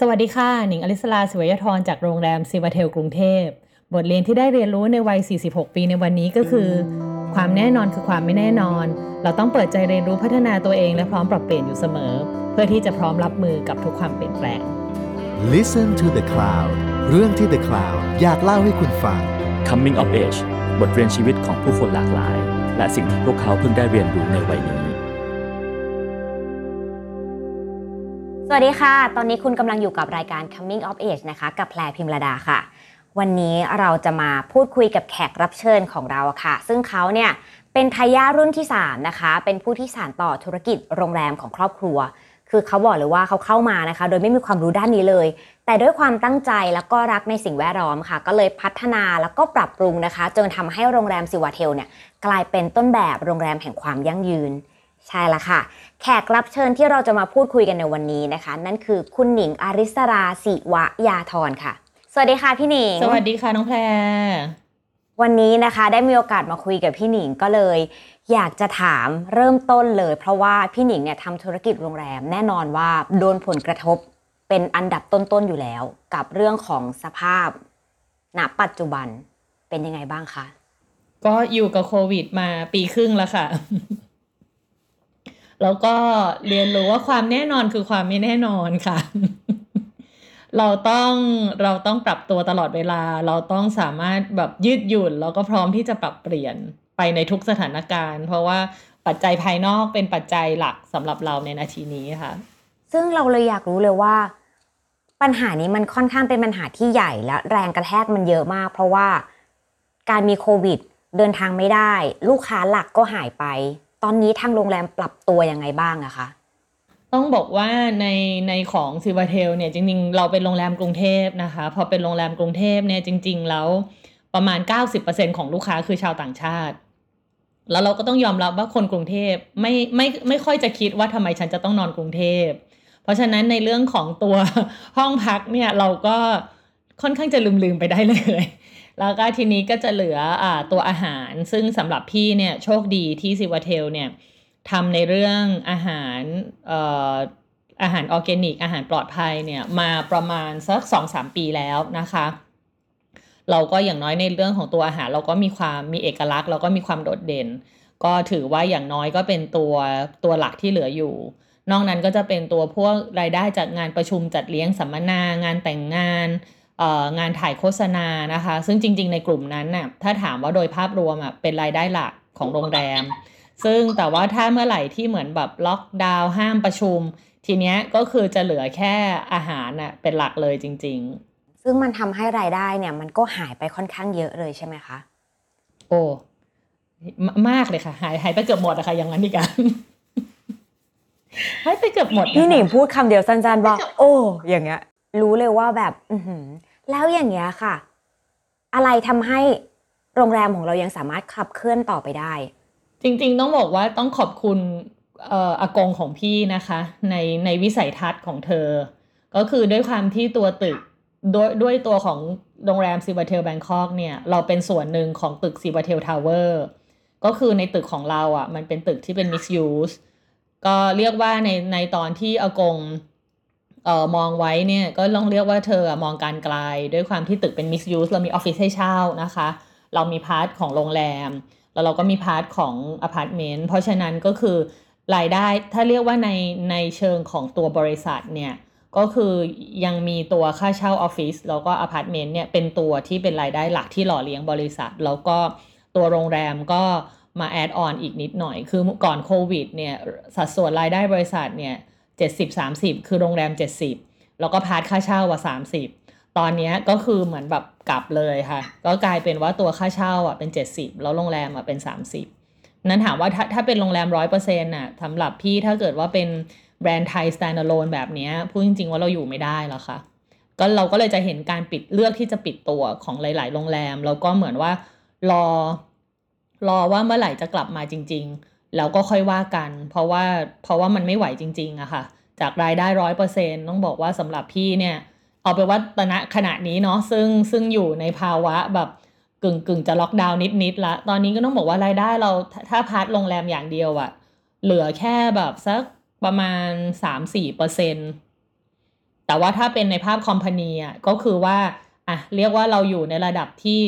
สวัสดีค่ะ หนิงอลิสลาสวยทรจากโรงแรมซิวาเทลกรุงเทพ บทเรียนที่ได้เรียนรู้ในวัย 46 ปีในวันนี้ก็คือ ความแน่นอนคือความไม่แน่นอน เราต้องเปิดใจเรียนรู้พัฒนาตัวเองและพร้อมปรับเปลี่ยนอยู่เสมอ เพื่อที่จะพร้อมรับมือกับทุกความเปลี่ยนแปลง Listen to the Cloud เรื่องที่ The Cloud อยากเล่าให้คุณฟัง Coming of Age บทเรียนชีวิตของผู้คนหลากหลาย และสิ่งที่พวกเขาเพิ่งได้เรียนรู้ในวัยนี้ วัสดีค่ะ ตอนนี้คุณกำลังอยู่กับรายการ Coming of Age นะคะ กับแพรพิมรดาค่ะ วันนี้เราจะมาพูดคุยกับแขกรับเชิญของเราค่ะ ซึ่งเขาเนี่ยเป็นทายาทรุ่นที่ 3 นะคะ เป็นผู้ที่สานต่อธุรกิจโรงแรมของครอบครัว คือเขาบอกเลยว่าเขาเข้ามานะคะ โดยไม่มีความรู้ด้านนี้เลย แต่ด้วยความตั้งใจแล้วก็รักในสิ่งแวดล้อมค่ะ ก็เลยพัฒนาแล้วก็ปรับปรุงนะคะ จนทำให้โรงแรมซิวาเทลเนี่ยกลายเป็นต้นแบบโรงแรมแห่งความยั่งยืน ใช่ละค่ะ แขกรับเชิญที่เราจะมาพูดคุยกันในวันนี้นะคะ นั่นคือคุณหนิงอาริสราศิวะยาธรค่ะ สวัสดีค่ะพี่หนิง สวัสดีค่ะน้องแพร วันนี้นะคะได้มีโอกาสมาคุยกับพี่หนิงก็เลย อยากจะถามเริ่มต้นเลย เพราะว่าพี่หนิงเนี่ยทำธุรกิจโรงแรมแน่นอนว่าโดนผลกระทบเป็นอันดับต้นๆอยู่แล้ว กับเรื่องของสภาพณปัจจุบันเป็นยังไงบ้างคะก็อยู่กับโควิดมาปีครึ่งแล้วค่ะ แล้วก็เรียนรู้ว่าความแน่นอนคือความไม่แน่นอนค่ะ เราต้องเราต้องปรับตัวตลอดเวลา เราต้องสามารถแบบยืดหยุ่น แล้วก็พร้อมที่จะปรับเปลี่ยนไปในทุกสถานการณ์ เพราะว่าปัจจัยภายนอกเป็นปัจจัยหลักสำหรับเราในนาทีนี้ค่ะ ซึ่งเราเลยอยากรู้เลยว่า ปัญหานี้มันค่อนข้างเป็นปัญหาที่ใหญ่และแรงกระแทกมันเยอะมาก เพราะว่าการมีโควิด เดินทางไม่ได้ ลูกค้าหลักก็หายไป ตอนนี้ทางโรงแรมปรับตัวยังไงบ้างอะคะต้องบอกว่าในในของซิวาเทลเนี่ยจริงๆ เราเป็นโรงแรมกรุงเทพนะคะพอเป็นโรงแรมกรุงเทพเนี่ยจริง ๆ แล้วประมาณ 90%ของลูกค้าคือชาวต่างชาติ แล้วเราก็ต้องยอมรับว่าคนกรุงเทพไม่ไม่ไม่ค่อยจะคิดว่าทำไมฉันจะต้องนอนกรุงเทพ เพราะฉะนั้นในเรื่องของตัวห้องพักเนี่ยเราก็ค่อนข้างจะลืมๆไปได้เลย แล้วก็ทีนี้ก็จะเหลืออตัวอาหาร ซึ่งสำหรับพี่เนี่ยโชคดีที่ซิวาเทลเนี่ยทำในเรื่องอาหารอาหารออร์แกนิก อาหารปลอดภัยเนี่ยมาประมาณสักสองสามปีแล้วนะคะ เราก็อย่างน้อยในเรื่องของตัวอาหาร เราก็มีความมีเอกลักษณ์เราก็มีความโดดเด่น ก็ถือว่าอย่างน้อยก็เป็นตัวตัวหลักที่เหลืออยู่ นอกนั้นก็จะเป็นตัวพวกรายได้จากงานประชุมจัดเลี้ยงสัมมนางานแต่งงาน งานถ่ายโฆษณานะคะ ซึ่งจริง ๆ ในกลุ่มนั้นน่ะถ้าถามว่าโดยภาพรวมอะเป็นรายได้หลักของโรงแรม ซึ่งแต่ว่าถ้าเมื่อไหร่ที่เหมือนแบบล็อกดาวน์ห้ามประชุม ทีเนี้ยก็คือจะเหลือแค่อาหารน่ะเป็นหลักเลยจริงซึ่งมันทำให้รายได้เนี่ยมันก็หายไปค่อนข้างเยอะเลยใช่ไหมคะๆโอ้มมากเลยค่ะ หายหายไปเกือบหมดอะค่ะอย่างนั้นดีกันหายไปเกือบหมดนะคะพี่หนิงพูดคำเดียวสั้นๆว่าโอ้อย่างเงี้ย รู้เลยว่าแบบอืแล้วอย่างเงี้ยค่ะ อะไรทำให้โรงแรมของเรายังสามารถขับเคลื่อนต่อไปได้ จริงๆ ต้องบอกว่าต้องขอบคุณอากงของพี่นะคะ ในในวิสัยทัศน์ของเธอ ก็คือด้วยความที่ตัวตึกด้วยด้วยตัวของโรงแรมศิวาเทล Bangkok เนี่ยเราเป็นส่วนหนึ่งของตึกศิวาเทลทาวเวอร์ก็คือในตึกของเราอะมันเป็นตึกที่เป็น mixed use ก็เรียกว่าในในตอนที่อากง เอ่อมองไว้เนี่ยก็ต้องเรียกว่าเธอมองการไกล ด้วยความที่ตึกเป็น mixed use เรามีออฟฟิศให้เช่านะคะ เรามี part ของโรงแรม แล้วเราก็มี part ของอพาร์ตเมนต์เพราะฉะนั้นก็คือรายได้ถ้าเรียกว่าในในเชิงของตัวบริษัทเนี่ยก็คือยังมีตัวค่าเช่าออฟฟิศแล้วก็อพาร์ตเมนต์เนี่ยเป็นตัวที่เป็นรายได้หลักที่หล่อเลี้ยงบริษัท แล้วก็ตัวโรงแรมก็มา add on อีกนิดหน่อย คือก่อนโควิดเนี่ยสัดส่วนรายได้บริษัทเนี่ย เจ็ดสิบสามสิบคือโรงแรมเจ็ดสิบแล้วก็ part ค่าเช่าว่าสามสิบตอนนี้ก็คือเหมือนแบบกลับเลยค่ะ ก็กลายเป็นว่าตัวค่าเช่าอะเป็น 70 แล้วโรงแรมอะเป็น 30 นั้นถามว่าถ้าถ้าเป็นโรงแรมร้อยเปอร์เซ็นต์น่ะสำหรับพี่ถ้าเกิดว่าเป็นแบรนด์ไทย standalone แบบนี้พูดจริงๆว่าเราอยู่ไม่ได้แล้วค่ะก็เราก็เลยจะเห็นการปิดเลือกที่จะปิดตัวของหลาย ๆ โรงแรม แล้วก็เหมือนว่ารอ รอว่าเมื่อไหร่จะกลับมาจริง ๆ แล้วก็ค่อยว่ากัน เพราะว่าเพราะว่ามันไม่ไหวจริงๆอะค่ะ จากรายได้ร้อยเปอร์เซ็นต้องบอกว่าสำหรับพี่เนี่ยเอาไปว่าตณะขณะนี้เนาะซึ่งซึ่งอยู่ในภาวะแบบกึ่งกึ่งจะล็อกดาวน์นิดๆละตอนนี้ก็ต้องบอกว่ารายได้เราถ้าพาร์ทโรงแรมอย่างเดียวอะเหลือแค่แบบสักประมาณสามสี่เปอร์เซ็นแต่ว่าถ้าเป็นในภาพคอมพานีอะก็คือว่าอะเรียกว่าเราอยู่ในระดับที่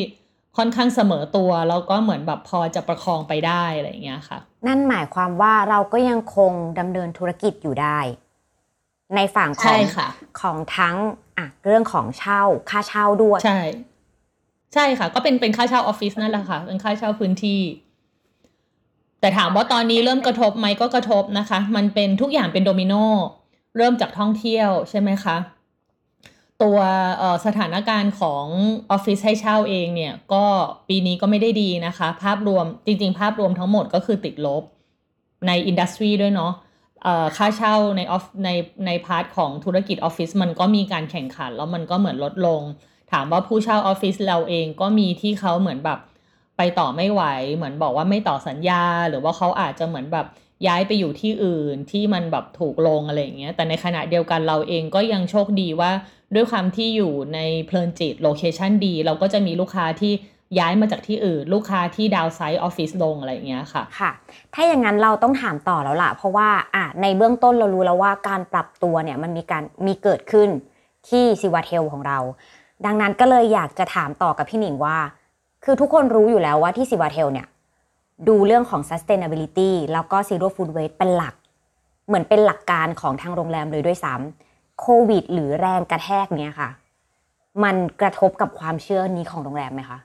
ค่อนข้างเสมอตัวแล้วก็เหมือนแบบพอจะประคองไปได้อะไรอย่างเงี้ยค่ะ นั่นหมายความว่าเราก็ยังคงดำเนินธุรกิจอยู่ได้ ในฝั่งขอใช่งค่ะ ของทั้งอะเรื่องของเช่าค่าเช่าด้วย ใช่ ใช่ค่ะ ก็เป็นเป็นค่าเช่าออฟฟิศนั่นแหละค่ะเป็นค่าเช่าพื้นที่ แต่ถามว่าตอนนี้เริ่มกระทบไหมก็กระทบนะคะ มันเป็นทุกอย่างเป็นโดมิโนเริ่มจากท่องเที่ยวใช่ไหมคะ ตัวสถานการณ์ของออฟฟิศให้เช่าเองเนี่ยก็ปีนี้ก็ไม่ได้ดีนะคะ ภาพรวมจริง ๆ ภาพรวมทั้งหมดก็คือติดลบใน industry ด้วยเนาะค่าเช่าในออฟในใน part ของธุรกิจออฟฟิศมันก็มีการแข่งขัน แล้วมันก็เหมือนลดลง ถามว่าผู้เช่าออฟฟิศเราเองก็มีที่เขาเหมือนแบบไปต่อไม่ไหว เหมือนบอกว่าไม่ต่อสัญญา หรือว่าเขาอาจจะเหมือนแบบ ย้ายไปอยู่ที่อื่นที่มันแบบถูกลงอะไรอย่างเงี้ย แต่ในขณะเดียวกันเราเองก็ยังโชคดีว่า ด้วยความที่อยู่ในเพลินจิต location ดี เราก็จะมีลูกค้าที่ย้ายมาจากที่อื่น ลูกค้าที่ดาวไซด์ออฟฟิศลงอะไรอย่างเงี้ยค่ะ ค่ะ ถ้าอย่างนั้นเราต้องถามต่อแล้วล่ะ เพราะว่าอะในเบื้องต้นเรารู้แล้วว่าการปรับตัวเนี่ยมันมีการมีเกิดขึ้นที่ศิวาเทลของเรา ดังนั้นก็เลยอยากจะถามต่อกับพี่หนิงว่า คือทุกคนรู้อยู่แล้วว่าที่ซิวาเทลเนี่ย ดูเรื่องของ sustainability แล้วก็ zero food waste เป็นหลัก เหมือนเป็นหลักการของทางโรงแรมเลยด้วยซ้ำโควิด หรือแรงกระแทกเนี่ยค่ะ มันกระทบกับความเชื่อนี้ของโรงแรมไหมคะ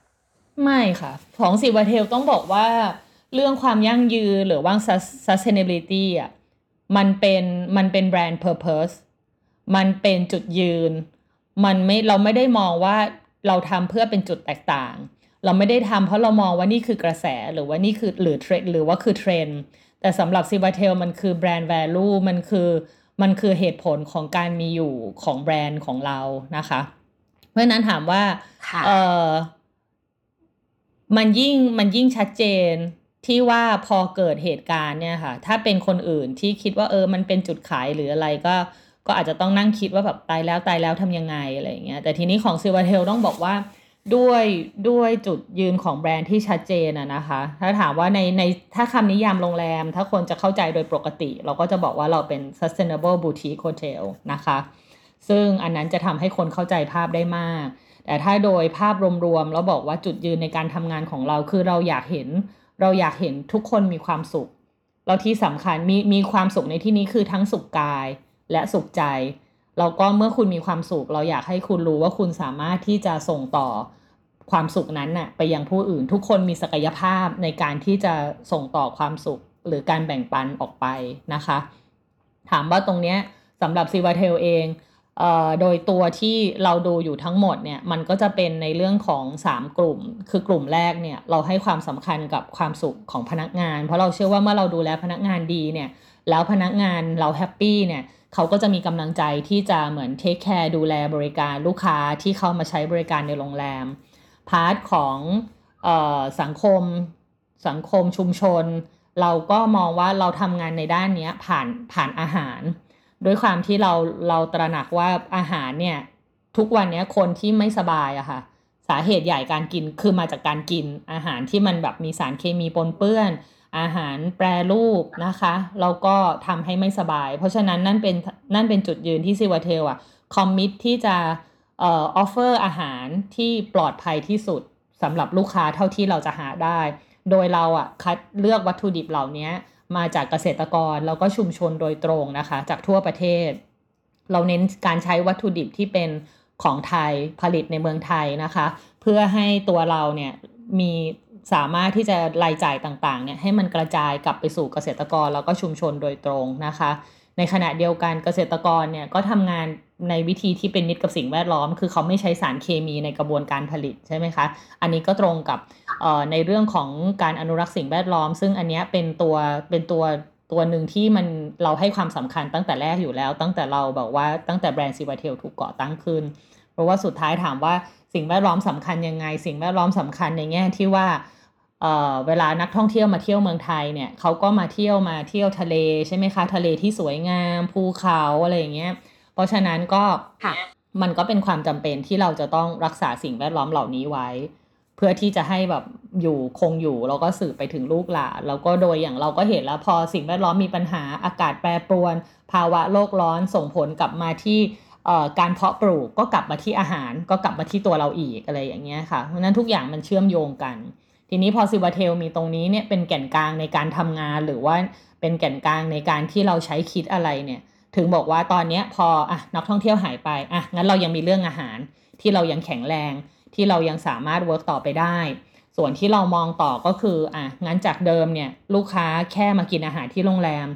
ไม่ค่ะ ของสิวาเทลต้องบอกว่า เรื่องความยั่งยืนหรือว่า sus- sustainability อะมันเป็นมันเป็นแบรนด์ purpose มันเป็นจุดยืน มันไม่เราไม่ได้มองว่าเราทำเพื่อเป็นจุดแตกต่าง เราไม่ได้ทำเพราะเรามองว่านี่คือกระแสหรือว่านี่คือหรือเทรนหรือว่าคือเทรนด์แต่สำหรับซิวาเทลมันคือแบรนด์ value มันคือมันคือเหตุผลของการมีอยู่ของแบรนด์ของเรานะคะ เพราะฉะนั้นถามว่าค่ะเออมันยิ่งมันยิ่งชัดเจนที่ว่าพอเกิดเหตุการณ์เนี่ยค่ะ ถ้าเป็นคนอื่นที่คิดว่าเออ มันเป็นจุดขายหรืออะไรก็ก็อาจจะต้องนั่งคิดว่าแบบตายแล้วตายแล้วทำยังไงอะไรอย่างเงี้ยแต่ทีนี้ของซิวาเทลต้องบอกว่า ด้วยด้วยจุดยืนของแบรนด์ที่ชัดเจนอะนะคะ ถ้าถามว่าในในถ้าคำนิยามโรงแรม ถ้าคนจะเข้าใจโดยปกติ เราก็จะบอกว่าเราเป็น sustainable boutique hotel นะคะ ซึ่งอันนั้นจะทำให้คนเข้าใจภาพได้มาก แต่ถ้าโดยภาพรวมๆแล้วบอกว่าจุดยืนในการทำงานของเราคือเราอยากเห็น เราอยากเห็นทุกคนมีความสุขแล้วที่สำคัญมีมีความสุขในที่นี้คือทั้งสุขกายและสุขใจ แล้วก็เมื่อคุณมีความสุข เราอยากให้คุณรู้ว่าคุณสามารถที่จะส่งต่อความสุขนั้นน่ะไปยังผู้อื่น ทุกคนมีศักยภาพในการที่จะส่งต่อความสุขหรือการแบ่งปันออกไปนะคะ ถามว่าตรงเนี้ยสำหรับซีวาเทลเองเอ่อโดยตัวที่เราดูอยู่ทั้งหมดเนี่ยมันก็จะเป็นในเรื่องของ 3 กลุ่ม คือกลุ่มแรกเนี่ยเราให้ความสำคัญกับความสุขของพนักงาน เพราะเราเชื่อว่าเมื่อเราดูแลพนักงานดีเนี่ย แล้วพนักงานเรา happy เนี่ยเขาก็จะมีกำลังใจที่จะเหมือน take care ดูแลบริการลูกค้าที่เข้ามาใช้บริการในโรงแรม part ของเออสังคมสังคมชุมชน เราก็มองว่าเราทำงานในด้านนี้ผ่านผ่านอาหาร ด้วยความที่เราเราตระหนักว่าอาหารเนี่ยทุกวันนี้คนที่ไม่สบายอะค่ะสาเหตุใหญ่การกินคือมาจากการกินอาหารที่มันแบบมีสารเคมีปนเปื้อน อาหารแปรรูปนะคะแล้วก็ทำให้ไม่สบาย เพราะฉะนั้นนั่นเป็นนั่นเป็นจุดยืนที่ศิวาเทลอะ commit ที่จะเอ่อ offer อาหารที่ปลอดภัยที่สุดสำหรับลูกค้าเท่าที่เราจะหาได้ โดยเราอะคัดเลือกวัตถุดิบเหล่านี้มาจากเกษตรกรแล้วก็ชุมชนโดยตรงนะคะ จากทั่วประเทศ เราเน้นการใช้วัตถุดิบที่เป็นของไทยผลิตในเมืองไทยนะคะ เพื่อให้ตัวเราเนี่ยมี สามารถที่จะรายจ่ายต่างๆเนี่ยให้มันกระจายกลับไปสู่เกษตรกรแล้วก็ชุมชนโดยตรงนะคะ ในขณะเดียวกันเกษตรกรเนี่ยก็ทำงานในวิธีที่เป็นมิตรกับสิ่งแวดล้อม คือเขาไม่ใช้สารเคมีในกระบวนการผลิตใช่ไหมคะ อันนี้ก็ตรงกับเอ่อในเรื่องของการอนุรักษ์สิ่งแวดล้อม ซึ่งอันนี้เป็นตัวเป็นตัวตัวหนึ่งที่มันเราให้ความสำคัญตั้งแต่แรกอยู่แล้ว ตั้งแต่เราแบบว่าตั้งแต่แบรนด์ซิวาเทลถูกก่อตั้งขึ้น เพราะว่าสุดท้ายถามว่า สิ่งแวดล้อมสำคัญยังไง สิ่งแวดล้อมสำคัญในแง่ที่ว่าเอ่อเวลานักท่องเที่ยวมาเที่ยวเมืองไทยเนี่ยเขาก็มาเที่ยวมาเที่ยวทะเลใช่ไหมคะทะเลที่สวยงามภูเขาอะไรอย่างเงี้ยเพราะฉะนั้นก็ค่ะมันก็เป็นความจำเป็นที่เราจะต้องรักษาสิ่งแวดล้อมเหล่านี้ไว้ เพื่อที่จะให้แบบอยู่คงอยู่แล้วก็สืบไปถึงลูกหลานแล้วก็โดยอย่างเราก็เห็นแล้วพอสิ่งแวดล้อมมีปัญหาอากาศแปรปรวน ภาวะโลกร้อนส่งผลกลับมาที่เอ่อ การเพาะปลูกก็กลับมาที่อาหารก็กลับมาที่ตัวเราอีกอะไรอย่างเงี้ยค่ะ เพราะฉะนั้นทุกอย่างมันเชื่อมโยงกัน ทีนี้พอซิวาเทลมีตรงนี้เนี่ยเป็นแก่นกลางในการทำงานหรือว่าเป็นแก่นกลางในการที่เราใช้คิดอะไรเนี่ย ถึงบอกว่าตอนเนี้ยพออะนักท่องเที่ยวหายไปอะงั้นเรายังมีเรื่องอาหารที่เรายังแข็งแรงที่เรายังสามารถ work ต่อไปได้ ส่วนที่เรามองต่อก็คืออะงั้นจากเดิมเนี่ยลูกค้าแค่มากินอาหารที่โรงแรม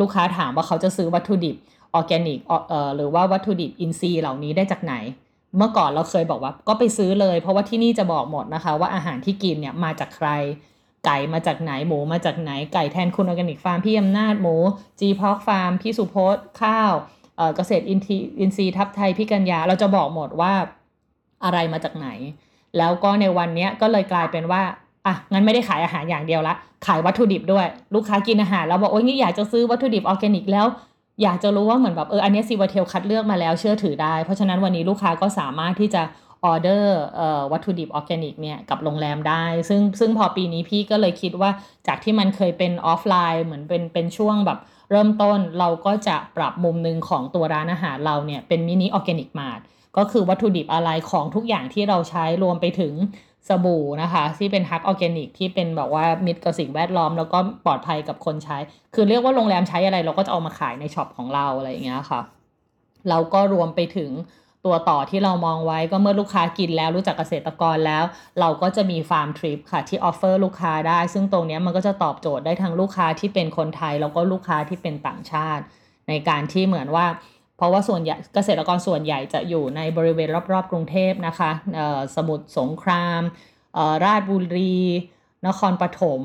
ลูกค้าถามว่าเขาจะซื้อวัตถุดิบ ออร์แกนิกหรือว่าวัตถุดิบอินทรีย์เหล่านี้ได้จากไหน เมื่อก่อนเราเคยบอกว่าก็ไปซื้อเลย เพราะว่าที่นี่จะบอกหมดนะคะ ว่าอาหารที่กินเนี่ยมาจากใคร ไก่มาจากไหนหมูมาจากไหนไก่แทนคุณออร์แกนิกฟาร์มพี่อำนาจหมูจีพอกฟาร์มพี่สุพจน์ข้าวเกษตรอินทรีอินทรีย์ทับไทยพี่กัญญาเราจะบอกหมดว่าอะไรมาจากไหน แล้วก็ในวันนี้ก็เลยกลายเป็นว่าอะงั้นไม่ได้ขายอาหารอย่างเดียวละ ขายวัตถุดิบด้วย ลูกค้ากินอาหารแล้วบอกโอ้ยนี่อยากจะซื้อวัตถุดิบออร์แกนิกแล้ว อยากจะรู้ว่าเหมือนแบบเอออันนี้ศิวาเทลคัดเลือกมาแล้วเชื่อถือได้ เพราะฉะนั้นวันนี้ลูกค้าก็สามารถที่จะออเดอร์วัตถุดิบออร์แกนิกเนี่ยกับโรงแรมได้ ซึ่งซึ่งพอปีนี้พี่ก็เลยคิดว่าจากที่มันเคยเป็นออฟไลน์เหมือนเป็นเป็นช่วงแบบเริ่มต้นเราก็จะปรับมุมหนึ่งของตัวร้านอาหารเราเนี่ยเป็น mini organic mart ก็คือวัตถุดิบอะไรของทุกอย่างที่เราใช้รวมไปถึง สบู่นะคะที่เป็นฮักออร์แกนิกที่เป็นแบบว่ามิตรกับสิ่งแวดล้อม แล้วก็ปลอดภัยกับคนใช้ คือเรียกว่าโรงแรมใช้อะไรเราก็จะเอามาขายใน shop ของเราอะไรอย่างเงี้ยค่ะเราก็รวมไปถึงตัวต่อที่เรามองไว้ก็เมื่อลูกค้ากินแล้วรู้จักเกษตรกรแล้ว เราก็จะมี farm trip ค่ะที่ offer ลูกค้าได้ ซึ่งตรงนี้มันก็จะตอบโจทย์ได้ทั้งลูกค้าที่เป็นคนไทย แล้วก็ลูกค้าที่เป็นต่างชาติ ในการที่เหมือนว่า เพราะว่าส่วนใหญ่เกษตรกรส่วนใหญ่จะอยู่ในบริเวณรอบๆ กรุงเทพนะคะสมุทรสงคราม ราชบุรี นครปฐม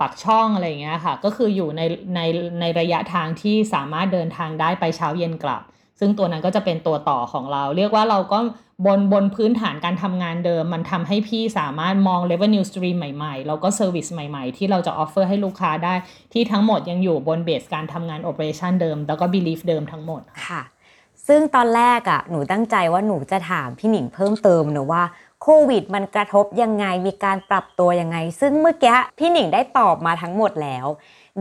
ปักช่องอะไรอย่างเงี้ยค่ะ ก็คืออยู่ในในในระยะทางที่สามารถเดินทางได้ไปเช้าเย็นกลับ ซึ่งตัวนั้นก็จะเป็นตัวต่อของเรา เรียกว่าเราก็ บนบนพื้นฐานการทำงานเดิม มันทำให้พี่สามารถมอง revenue stream ใหม่ๆ แล้วก็ service ใหม่ๆ ที่เราจะ offer ให้ลูกค้าได้ ที่ทั้งหมดยังอยู่บนเบสการทำงาน operation เดิม แล้วก็ belief เดิมทั้งหมดค่ะ ซึ่งตอนแรกอะ่ะหนูตั้งใจว่าหนูจะถามพี่หนิงเพิ่มเติมนะว่าโควิดมันกระทบยังไงมีการปรับตัวยังไง ซึ่งเมื่อกี้พี่หนิงได้ตอบมาทั้งหมดแล้ว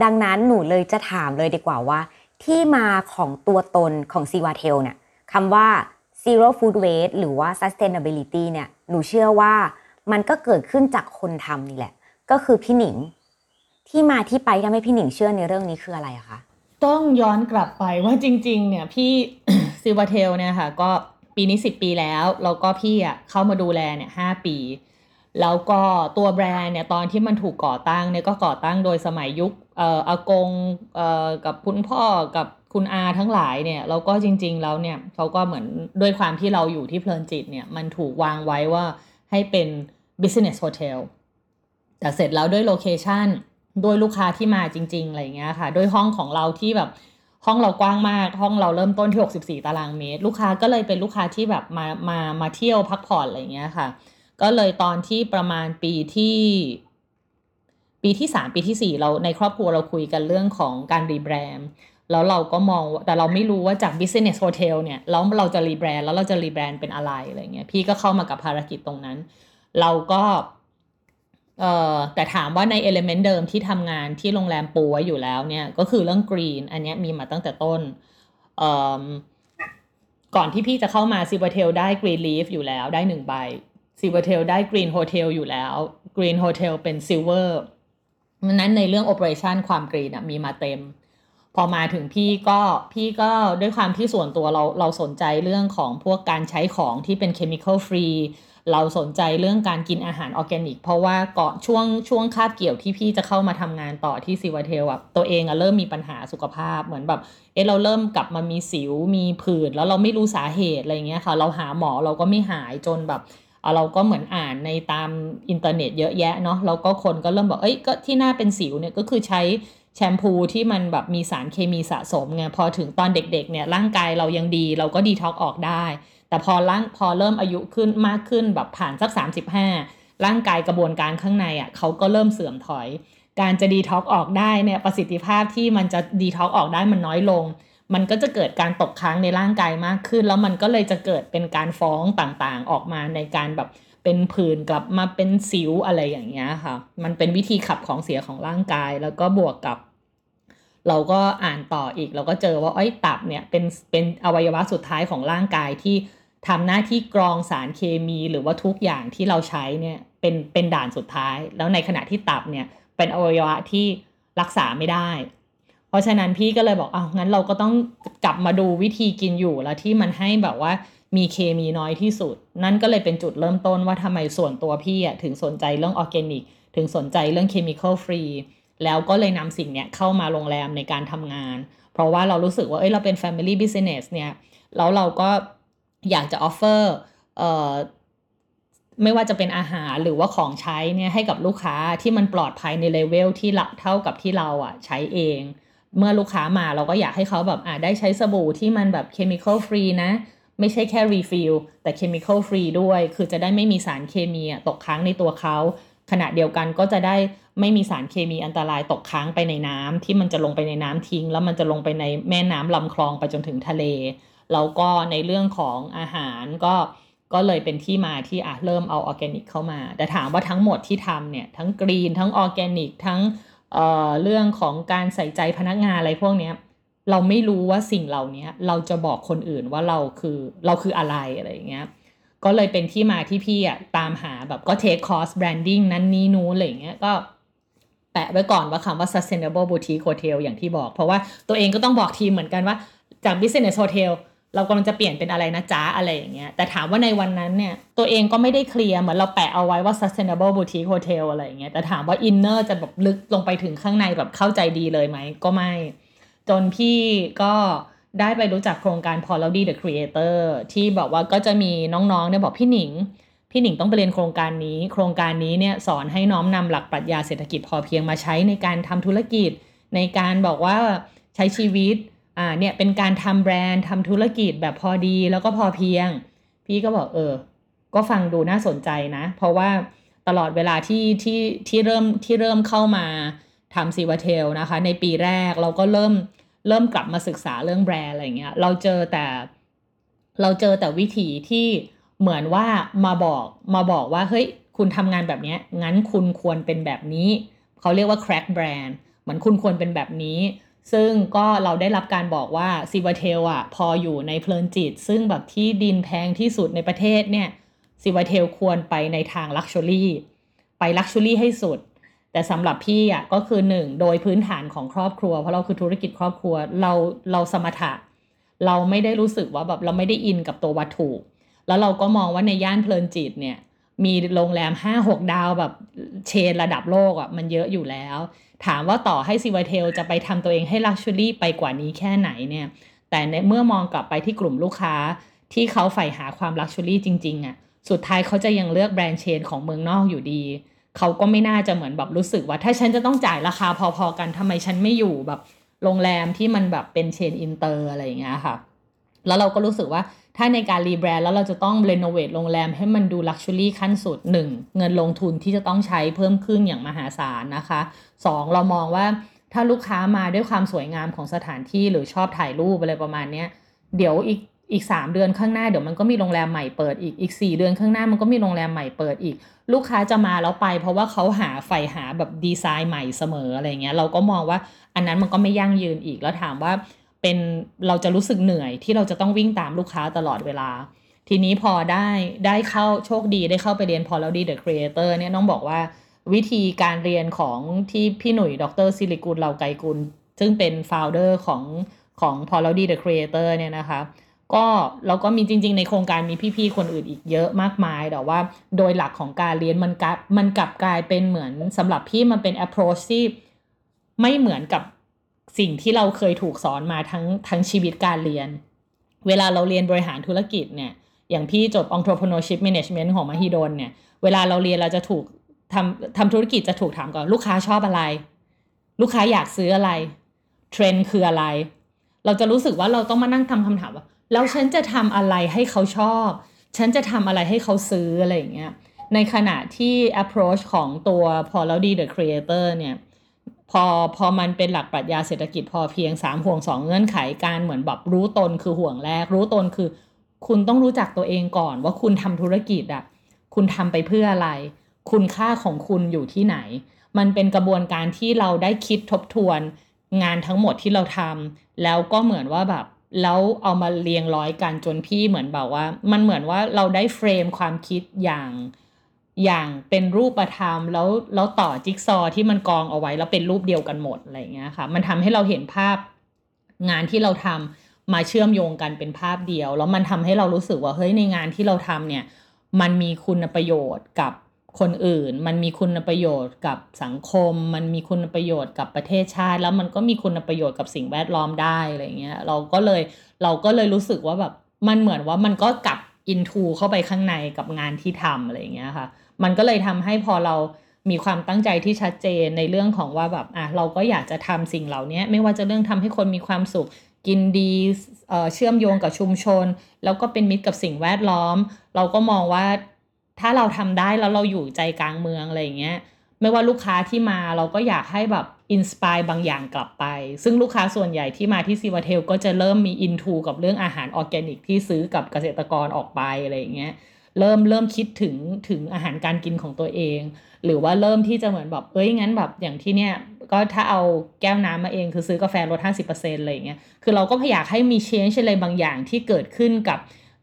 ดังนั้นหนูเลยจะถามเลยดีกว่าว่า ที่มาของตัวตนของซีวาเทลเนี่ยคำว่า zero food waste หรือว่า sustainability เนี่ยหนูเชื่อว่ามันก็เกิดขึ้นจากคนทำนี่แหละ ก็คือพี่หนิง ที่มาที่ไปทำให้พี่หนิงเชื่อในเรื่องนี้คืออะไรอะคะต้องย้อนกลับไปว่าจริง ๆ เนี่ยพี่ซิวาเทลเนี่ยค่ะก็ปีนี้ 10 ปีแล้วแล้วก็พี่อะเข้ามาดูแลเนี่ยหปี แล้วก็ตัวแบรนด์เนี่ยตอนที่มันถูกก่อตั้งเนี่ยก็ก่อตั้งโดยสมัยยุคเอ่ออากงเอ่อกับคุณพ่อกับ คุณอาทั้งหลายเนี่ยแล้วก็จริง ๆ แล้วเนี่ยเขาก็เหมือนด้วยความที่เราอยู่ที่เพลินจิตเนี่ยมันถูกวางไว้ว่าให้เป็น business hotel แต่เสร็จแล้วด้วยโลเคชันด้วยลูกค้าที่มาจริง ๆ อะไรเงี้ยค่ะ ด้วยห้องของเราที่แบบห้องเรากว้างมาก ห้องเราเริ่มต้นที่ 64 ตารางเมตร ลูกค้าก็เลยเป็นลูกค้าที่แบบมามามาเที่ยวพักผ่อนอะไรเงี้ยค่ะ ก็เลยตอนที่ประมาณปีที่ปีที่สามปีที่สี่เราในครอบครัวเราคุยกันเรื่องของการรีแบรนด์ แล้วเราก็มองแต่เราไม่รู้ว่าจาก business hotel เนี่ยแล้วเราจะ rebrand แล้วเราจะ rebrand เป็นอะไรอะไรเงี้ยพี่ก็เข้ามากับภารกิจตรงนั้น เราก็เอ่อแต่ถามว่าใน element เดิมที่ทำงานที่โรงแรมปูไว้อยู่แล้วเนี่ยก็คือเรื่อง green อันเนี้ยมีมาตั้งแต่ต้นเอ่อก่อนที่พี่จะเข้ามาศิวาเทลได้ green leaf อยู่แล้วได้หนึ่งใบศิวาเทลได้ Green Hotel อยู่แล้ว Green Hotel เป็น Silver ดังนั้นในเรื่อง Operation ความ Green อะมีมาเต็ม พอมาถึงพี่ก็พี่ก็ด้วยความที่ส่วนตัวเราเราสนใจเรื่องของพวกการใช้ของที่เป็น Chemical Free เราสนใจเรื่องการกินอาหารออร์แกนิก เพราะว่าก่อนช่วงช่วงคาบเกี่ยวที่พี่จะเข้ามาทำงานต่อที่ซิวเทลอะตัวเองอะเริ่มมีปัญหาสุขภาพเหมือนแบบเอะเราเริ่มกลับมามีสิวมีผื่นแล้วเราไม่รู้สาเหตุอะไรเงี้ยค่ะ เราหาหมอเราก็ไม่หายจนแบบเอาเราก็เหมือนอ่านในตามอินเทอร์เน็ตเยอะแยะเนาะแล้วก็คนก็เริ่มบอกเอ้ยก็ที่หน้าเป็นสิวเนี่ยก็คือใช้ แชมพูที่มันแบบมีสารเคมีสะสมไงพอถึงตอนเด็กๆเนี่ยร่างกายเรายังดีเราก็ดีท็อกออกได้ แต่พอร่างพอเริ่มอายุขึ้นมากขึ้นแบบผ่านสัก 35 ร่างกายกระบวนการข้างในอะ่ะเขาก็เริ่มเสื่อมถอย การจะดีท็อกออกได้เนี่ยประสิทธิภาพที่มันจะดีท็อกออกได้มันน้อยลง มันก็จะเกิดการตกค้างในร่างกายมากขึ้น แล้วมันก็เลยจะเกิดเป็นการฟ้องต่างๆออกมาในการแบบ เป็นผื่นกลับมาเป็นสิวอะไรอย่างเงี้ยค่ะ มันเป็นวิธีขับของเสียของร่างกาย แล้วก็บวกกับ เราก็อ่านต่ออีก เราก็เจอว่าไอ้ตับเนี่ยเป็นเป็นอวัยวะสุดท้ายของร่างกายที่ทำหน้าที่กรองสารเคมีหรือว่าทุกอย่างที่เราใช้เนี่ยเป็นเป็นด่านสุดท้าย แล้วในขณะที่ตับเนี่ยเป็นอวัยวะที่รักษาไม่ได้ เพราะฉะนั้นพี่ก็เลยบอกอ้าวงั้นเราก็ต้องกลับมาดูวิธีกินอยู่แล้วที่มันให้แบบว่า มีเคมีน้อยที่สุด นั่นก็เลยเป็นจุดเริ่มต้นว่าทำไมส่วนตัวพี่อะถึงสนใจเรื่องออร์แกนิก ถึงสนใจเรื่อง chemical free แล้วก็เลยนำสิ่งเนี้ยเข้ามาโรงแรมในการทำงาน เพราะว่าเรารู้สึกว่า เอ้ย เราเป็น Family Business เนี่ย แล้วเราก็อยากจะ offer เอ่อไม่ว่าจะเป็นอาหารหรือว่าของใช้เนี่ยให้กับลูกค้าที่มันปลอดภัยในเลเวลที่ละเท่ากับที่เราอะใช้เอง เมื่อลูกค้ามาเราก็อยากให้เขาแบบอ่าได้ใช้สบู่ที่มันแบบ chemical free นะ ไม่ใช่แค่ refill แต่ chemical free ด้วย คือจะได้ไม่มีสารเคมีตกค้างในตัวเขาขณะเดียวกันก็จะได้ไม่มีสารเคมีอันตรายตกค้างไปในน้ำที่มันจะลงไปในน้ำทิ้ง แล้วมันจะลงไปในแม่น้ำลำคลองไปจนถึงทะเล แล้วก็ในเรื่องของอาหารก็ก็เลยเป็นที่มาที่อะเริ่มเอาออร์แกนิกเข้ามา แต่ถามว่าทั้งหมดที่ทำเนี่ยทั้ง green ทั้งออร์แกนิกทั้งเอ่อเรื่องของการใส่ใจพนักงานอะไรพวกเนี้ย เราไม่รู้ว่าสิ่งเหล่านี้เราจะบอกคนอื่นว่าเราคือเราคืออะไรอะไรอย่างเงี้ยก็เลยเป็นที่มาที่พี่อะตามหาแบบก็ take course branding นั้นนี้นู้นอะไรอย่างเงี้ยก็แปะไว้ก่อนว่าคำว่า sustainable boutique hotel อย่างที่บอก เพราะว่าตัวเองก็ต้องบอกทีมเหมือนกันว่าจาก business hotel เรากำลังจะเปลี่ยนเป็นอะไรนะจ๊ะอะไรอย่างเงี้ยแต่ถามว่าในวันนั้นเนี่ยตัวเองก็ไม่ได้เคลียร์เหมือนเราแปะเอาไว้ว่า sustainable boutique hotel อะไรอย่างเงี้ยแต่ถามว่า inner จะแบบลึกลงไปถึงข้างในแบบเข้าใจดีเลยไหมก็ไม่ จนพี่ก็ได้ไปรู้จักโครงการ p o l a d y the Creator ที่บอกว่าก็จะมีน้องๆเนี่ยบอกพี่หนิง พี่หนิงต้องไปเรียนโครงการนี้ โครงการนี้เนี่ยสอนให้น้อมนำหลักปรัชญาเศรษฐกิจพอเพียงมาใช้ในการทำธุรกิจ ในการบอกว่าใช้ชีวิตอ่าเนี่ยเป็นการทำแบรนด์ทำธุรกิจแบบพอดีแล้วก็พอเพียง พี่ก็บอกเออ ก็ฟังดูน่าสนใจนะ เพราะว่าตลอดเวลาที่ที่ที่เริ่มที่เริ่มเข้ามา ทำซีวาเทลนะคะ ในปีแรกเราก็เริ่มเริ่มกลับมาศึกษาเรื่องแบรนด์อะไรเงี้ยเราเจอแต่ เราเจอแต่วิธีที่เหมือนว่ามาบอกมาบอกว่าเฮ้ยคุณทำงานแบบเนี้ยงั้นคุณควรเป็นแบบนี้ เขาเรียกว่า crack brand เหมือนคุณควรเป็นแบบนี้ ซึ่งก็เราได้รับการบอกว่าซีวาเทลอะพออยู่ในเพลินจิต ซึ่งแบบที่ดินแพงที่สุดในประเทศเนี่ยซีวาเทลควรไปในทาง luxury ไป luxury ให้สุด แต่สำหรับพี่อะก็คือหนึ่งโดยพื้นฐานของครอบครัว เพราะเราคือธุรกิจครอบครัวเราเราสมถะ เราไม่ได้รู้สึกว่าแบบเราไม่ได้ in กับตัววัตถุ แล้วเราก็มองว่าในย่านเพลินจิตเนี่ยมีโรงแรม 5 6 ดาวแบบ chain ระดับโลกอะ่ะมันเยอะอยู่แล้ว ถามว่าต่อให้ซีวาเทลจะไปทำตัวเองให้ luxury ไปกว่านี้แค่ไหนเนี่ยแต่ในเมื่อมองกลับไปที่กลุ่มลูกค้าที่เขาใฝ่หาความ luxury จริงๆอะ่ะสุดท้ายเขาจะยังเลือกแบรนด์ chain ของเมืองนอกอยู่ดี เขาก็ไม่น่าจะเหมือนแบบรู้สึกว่า ถ้าฉันจะต้องจ่ายราคาพอๆกันทำไมฉันไม่อยู่แบบโรงแรมที่มันแบบเป็น chain inter อะไรอย่างเงี้ยค่ะ แล้วเราก็รู้สึกว่าถ้าในการ rebrand แล้วเราจะต้อง renovate โรงแรมให้มันดู luxury ขั้นสุด 1. เงินลงทุนที่จะต้องใช้เพิ่มขึ้นอย่างมหาศาลนะคะ 2. เรามองว่าถ้าลูกค้ามาด้วยความสวยงามของสถานที่หรือชอบถ่ายรูปอะไรประมาณเนี้ยเดี๋ยวอีก อีก 3 เดือนข้างหน้าเดี๋ยวมันก็มีโรงแรมใหม่เปิดอีกอีก 4 เดือนข้างหน้ามันก็มีโรงแรมใหม่เปิดอีก ลูกค้าจะมาแล้วไป เพราะว่าเขาหาใฝ่หาแบบดีไซน์ใหม่เสมออะไรเงี้ยเราก็มองว่าอันนั้นมันก็ไม่ยั่งยืนอีกแล้วถามว่าเป็นเราจะรู้สึกเหนื่อยที่เราจะต้องวิ่งตามลูกค้าตลอดเวลา ทีนี้พอได้ได้เข้าโชคดีได้เข้าไปเรียนพอแล้วดีเดอะครีเอเตอร์เนี่ยต้องบอกว่าวิธีการเรียนของที่พี่หนุ่ยดรซิลิกุลเหล่าไกกุลซึ่งเป็นฟ o u เดอร์ของของพอแล้วดีเดอะครีเอเตอร์เนี่ยนะคะ ก็เราก็มีจริง ๆ ในโครงการมีพี่ๆคนอื่นอีกเยอะมากมายแต่ว่าโดยหลักของการเรียนมันกลับมันกลับกลายเป็นเหมือนสำหรับพี่มันเป็น approach ที่ไม่เหมือนกับสิ่งที่เราเคยถูกสอนมาทั้งทั้งชีวิตการเรียน เวลาเราเรียนบริหารธุรกิจเนี่ยอย่างพี่จบ entrepreneurship management ของมหิดลเนี่ยเวลาเราเรียนเราจะถูกทำทำธุรกิจจะถูกถามก่อนลูกค้าชอบอะไร ลูกค้าอยากซื้ออะไรเทรนด์คืออะไร เราจะรู้สึกว่าเราต้องมานั่งทำคำถามว่า แล้วฉันจะทำอะไรให้เขาชอบ ฉันจะทำอะไรให้เขาซื้ออะไรอย่างเงี้ยในขณะที่ approach ของตัว p a u l d y the creator เนี่ยพอพอมันเป็นหลักปรัชญาเศรษฐกิจพอเพียง 3 ห่วง 2 เงื่อนไขการเหมือนแบบรู้ตนคือห่วงแรก รู้ตนคือ คุณต้องรู้จักตัวเองก่อนว่าคุณทำธุรกิจอะคุณทำไปเพื่ออะไร คุณค่าของคุณอยู่ที่ไหน มันเป็นกระบวนการที่เราได้คิดทบทวนงานทั้งหมดที่เราทำแล้วก็เหมือนว่าแบบ แล้วเอามาเรียงร้อยกันจนพี่เหมือนแบบว่า มันเหมือนว่าเราได้เฟรมความคิดอย่างอย่างเป็นรูปธรรมแล้วแล้วต่อจิ๊กซอว์ที่มันกองเอาไว้แล้วเป็นรูปเดียวกันหมดอะไรอย่างเงี้ยค่ะ มันทำให้เราเห็นภาพงานที่เราทำมาเชื่อมโยงกันเป็นภาพเดียว แล้วมันทำให้เรารู้สึกว่าเฮ้ยในงานที่เราทำเนี่ย มันมีคุณประโยชน์กับ คนอื่น มันมีคุณประโยชน์กับสังคม มันมีคุณประโยชน์กับประเทศชาติ แล้วมันก็มีคุณประโยชน์กับสิ่งแวดล้อมได้อะไรเงี้ยเราก็เลยเราก็เลยรู้สึกว่าแบบมันเหมือนว่ามันก็กลับอินทูเข้าไปข้างในกับงานที่ทำอะไรเงี้ยค่ะ มันก็เลยทำให้พอเรามีความตั้งใจที่ชัดเจนในเรื่องของว่าแบบอะเราก็อยากจะทำสิ่งเหล่านี้ไม่ว่าจะเรื่องทำให้คนมีความสุขกินดีเอ่อเชื่อมโยงกับชุมชน แล้วก็เป็นมิตรกับสิ่งแวดล้อม เราก็มองว่า ถ้าเราทำได้แล้วเราอยู่ใจกลางเมืองอะไรอย่างเงี้ยไม่ว่าลูกค้าที่มาเราก็อยากให้แบบ inspire บางอย่างกลับไป ซึ่งลูกค้าส่วนใหญ่ที่มาที่ซีวาเทลก็จะเริ่มมี into กับเรื่องอาหารออร์แกนิกที่ซื้อกับเกษตรกรออกไปอะไรอย่างเงี้ยเริ่มเริ่มคิดถึงถึงอาหารการกินของตัวเอง หรือว่าเริ่มที่จะเหมือนแบบเอ้ยงั้นแบบอย่างที่เนี้ยก็ถ้าเอาแก้วน้ำมาเองคือซื้อกาแฟลด50%อะไรอย่างเงี้ยคือเราก็พยายามให้มีเชน g e อะไรบางอย่างที่เกิดขึ้นกับ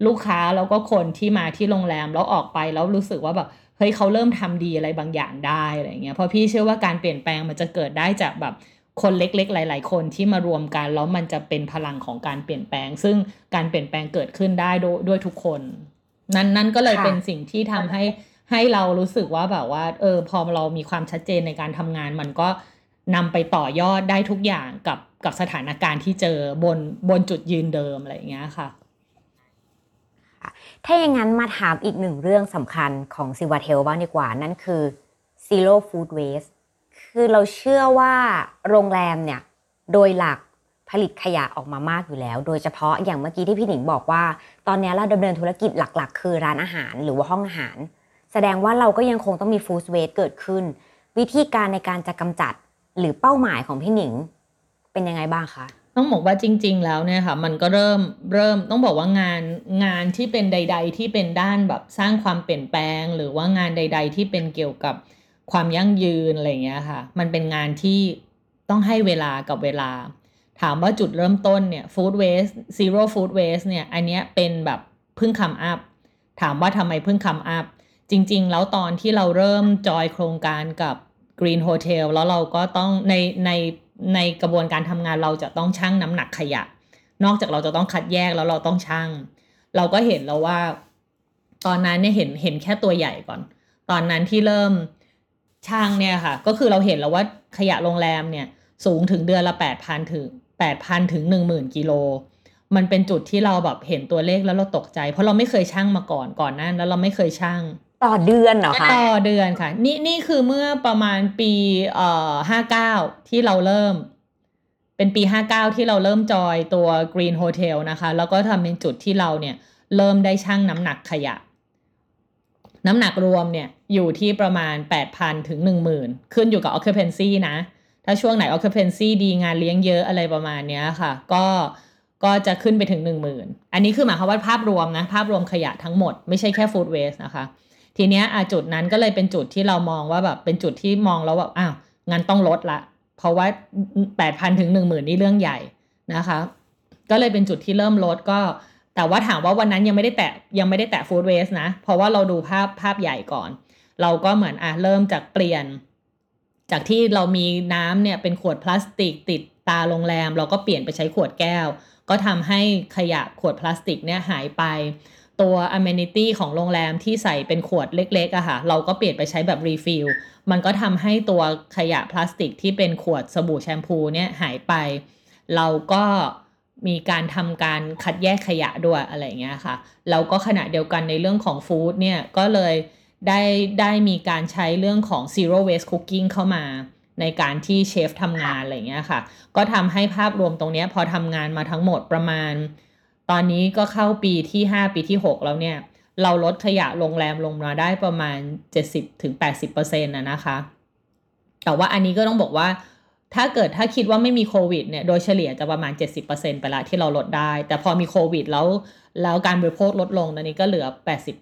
ลูกค้าแล้วก็คนที่มาที่โรงแรมแล้วออกไปแล้วรู้สึกว่าแบบเฮ้ยเขาเริ่มทำดีอะไรบางอย่างได้อะไรเงี้ยเพราะพี่เชื่อว่าการเปลี่ยนแปลงมันจะเกิดได้จากแบบคนเล็กๆ หลาย ๆ คนที่มารวมกันแล้วมันจะเป็นพลังของการเปลี่ยนแปลง ซึ่งการเปลี่ยนแปลงเกิดขึ้นได้ด้วยด้วยทุกคน นั่นนั่นก็เลยค่ะเป็นสิ่งที่ทำให้ให้เรารู้สึกว่าแบบว่า เออพอเรามีความชัดเจนในการทำงาน มันก็นำไปต่อยอดได้ทุกอย่างกับกับสถานการณ์ที่เจอบนบนจุดยืนเดิมอะไรอย่างเงี้ยค่ะ ถ้าอย่างนั้นมาถามอีกหนึ่งเรื่องสำคัญของซิวาเทลบ้างดีกว่า นั่นคือ zero food waste คือเราเชื่อว่าโรงแรมเนี่ยโดยหลักผลิตขยะออกมามากอยู่แล้ว โดยเฉพาะอย่างเมื่อกี้ที่พี่หนิงบอกว่า ตอนนี้เราดำเนินธุรกิจหลักๆ คือร้านอาหารหรือว่าห้องอาหาร แสดงว่าเราก็ยังคงต้องมี food waste เกิดขึ้น วิธีการในการจะกำจัดหรือเป้าหมายของพี่หนิง เป็นยังไงบ้างคะ ต้องบอกว่าจริง ๆ แล้วเนี่ยค่ะมันก็เริ่มเริ่มต้องบอกว่างานงานที่เป็นใด ๆ ที่เป็นด้านแบบสร้างความเปลี่ยนแปลง หรือว่างานใด ๆ ที่เป็นเกี่ยวกับความยั่งยืนอะไรเงี้ยค่ะ มันเป็นงานที่ต้องให้เวลากับเวลา ถามว่าจุดเริ่มต้นเนี่ย food waste zero food waste เนี่ยอันเนี้ยเป็นแบบเพิ่งคำอัพถามว่าทำไมเพิ่งคำอัพจริง ๆ แล้วตอนที่เราเริ่มจอยโครงการกับ Green Hotel แล้วเราก็ต้องในใน ในกระบวนการทำงานเราจะต้องชั่งน้ำหนักขยะ นอกจากเราจะต้องคัดแยกแล้วเราต้องชั่ง เราก็เห็นแล้วว่า ตอนนั้นเนี่ยเห็นเห็นแค่ตัวใหญ่ก่อน ตอนนั้นที่เริ่มช่างเนี่ยค่ะ ก็คือเราเห็นแล้วว่าขยะโรงแรมเนี่ย สูงถึงเดือนละแปดพันถึงแปดพันถึงหนึ่งหมื่นกิโลมันเป็นจุดที่เราแบบเห็นตัวเลขแล้วเราตกใจ เพราะเราไม่เคยช่างมาก่อนก่อนหนั้นแล้วเราไม่เคยช่าง ต่อเดือนเหรอคะต่อเดือนค่ะ นี่นี่คือเมื่อประมาณปีเอ่อห้าเก้าที่เราเริ่ม เป็นปีห้าเก้าที่เราเริ่มจอยตัว Green Hotel นะคะ แล้วก็ทำเป็นจุดที่เราเนี่ย เริ่มได้ชั่งน้ำหนักขยะ น้ำหนักรวมเนี่ยอยู่ที่ประมาณ 8,000 ถึง 10,000 ขึ้นอยู่กับ occupancy นะ ถ้าช่วงไหน occupancy ดีงานเลี้ยงเยอะอะไรประมาณเนี้ยค่ะ ก็ก็จะขึ้นไปถึง 10,000 อันนี้คือหมายความว่าภาพรวมนะ ภาพรวมขยะทั้งหมดไม่ใช่แค่ food waste นะคะ ทีเนี้ยจุดนั้นก็เลยเป็นจุดที่เรามองว่าแบบเป็นจุดที่มองแล้วแบบอ้าวงั้นต้องลดละ เพราะว่า8,000ถึง10,000นี่เรื่องใหญ่นะคะ ก็เลยเป็นจุดที่เริ่มลดก็แต่ว่าถามว่าวันนั้นยังไม่ได้แตะยังไม่ได้แตะ food waste นะ เพราะว่าเราดูภาพภาพใหญ่ก่อน เราก็เหมือนอะเริ่มจากเปลี่ยน จากที่เรามีน้ำเนี่ยเป็นขวดพลาสติกติดตาโรงแรม เราก็เปลี่ยนไปใช้ขวดแก้ว ก็ทำให้ขยะขวดพลาสติกเนี่ยหายไป ตัว amenity ของโรงแรมที่ใส่เป็นขวดเล็กๆอะค่ะ เราก็เปลี่ยนไปใช้แบบ refill มันก็ทำให้ตัวขยะพลาสติกที่เป็นขวดสบู่แชมพูเนี่ยหายไป เราก็มีการทำการคัดแยกขยะด้วยอะไรอย่างเงี้ยค่ะ แล้วก็ขณะเดียวกันในเรื่องของฟู้ดเนี่ยก็เลยได้ได้มีการใช้เรื่องของ zero waste cooking เข้ามา ในการที่เชฟทำงานอะไรอย่างเงี้ยค่ะ ก็ทำให้ภาพรวมตรงนี้พอทำงานมาทั้งหมดประมาณ ตอนนี้ก็เข้าปีที่ 5 ปีที่ 6 แล้วเนี่ย เราลดขยะโรงแรมลงมาได้ประมาณ 70-80%นะนะคะ แต่ว่าอันนี้ก็ต้องบอกว่าถ้าเกิดถ้าคิดว่าไม่มีโควิดเนี่ยโดยเฉลี่ยจะประมาณ 70%ไปละที่เราลดได้ แต่พอมีโควิดแล้วแล้วการบริโภคลดลงตอนนี้ก็เหลือ